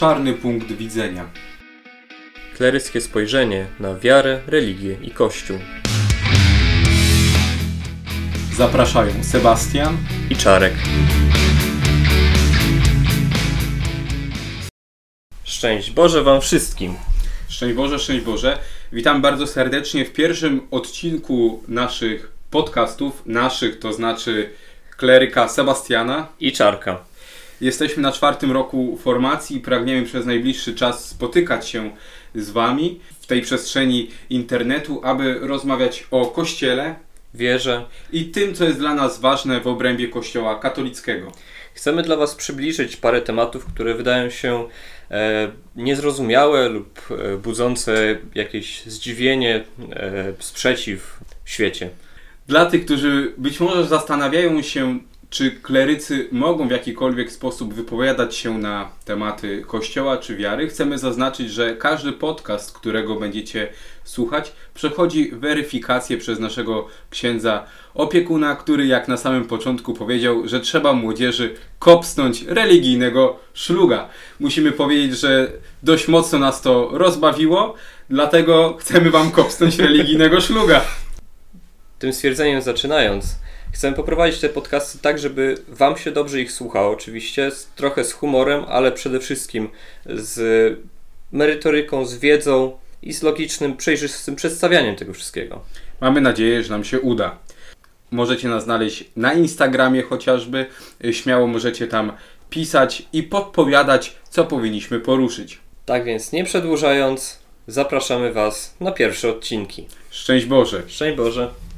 czarny punkt widzenia. Kleryckie spojrzenie na wiarę, religię i Kościół. Zapraszają Sebastian I Czarek. Szczęść Boże Wam wszystkim. Szczęść Boże, szczęść Boże. Witam bardzo serdecznie w pierwszym odcinku naszych podcastów, naszych to znaczy kleryka Sebastiana. I Czarka. Jesteśmy na czwartym roku formacji i pragniemy przez najbliższy czas spotykać się z Wami w tej przestrzeni internetu, aby rozmawiać o Kościele Wierzę. i tym, co jest dla nas ważne w obrębie Kościoła katolickiego. Chcemy dla Was przybliżyć parę tematów, które wydają się e, niezrozumiałe lub e, budzące jakieś zdziwienie, e, sprzeciw w świecie. Dla tych, którzy być może zastanawiają się, czy klerycy mogą w jakikolwiek sposób wypowiadać się na tematy Kościoła czy wiary, chcemy zaznaczyć, że każdy podcast, którego będziecie słuchać, przechodzi weryfikację przez naszego księdza opiekuna, który jak na samym początku powiedział, że trzeba młodzieży kopsnąć religijnego szluga. Musimy powiedzieć, że dość mocno nas to rozbawiło, dlatego chcemy wam kopsnąć religijnego szluga. Tym stwierdzeniem zaczynając, chcemy poprowadzić te podcasty tak, żeby Wam się dobrze ich słuchało, oczywiście, z, trochę z humorem, ale przede wszystkim z merytoryką, z wiedzą i z logicznym, przejrzystym przedstawianiem tego wszystkiego. Mamy nadzieję, że nam się uda. Możecie nas znaleźć na Instagramie chociażby. Śmiało możecie tam pisać i podpowiadać, co powinniśmy poruszyć. Tak więc, nie przedłużając, zapraszamy Was na pierwsze odcinki. Szczęść Boże! Szczęść Boże!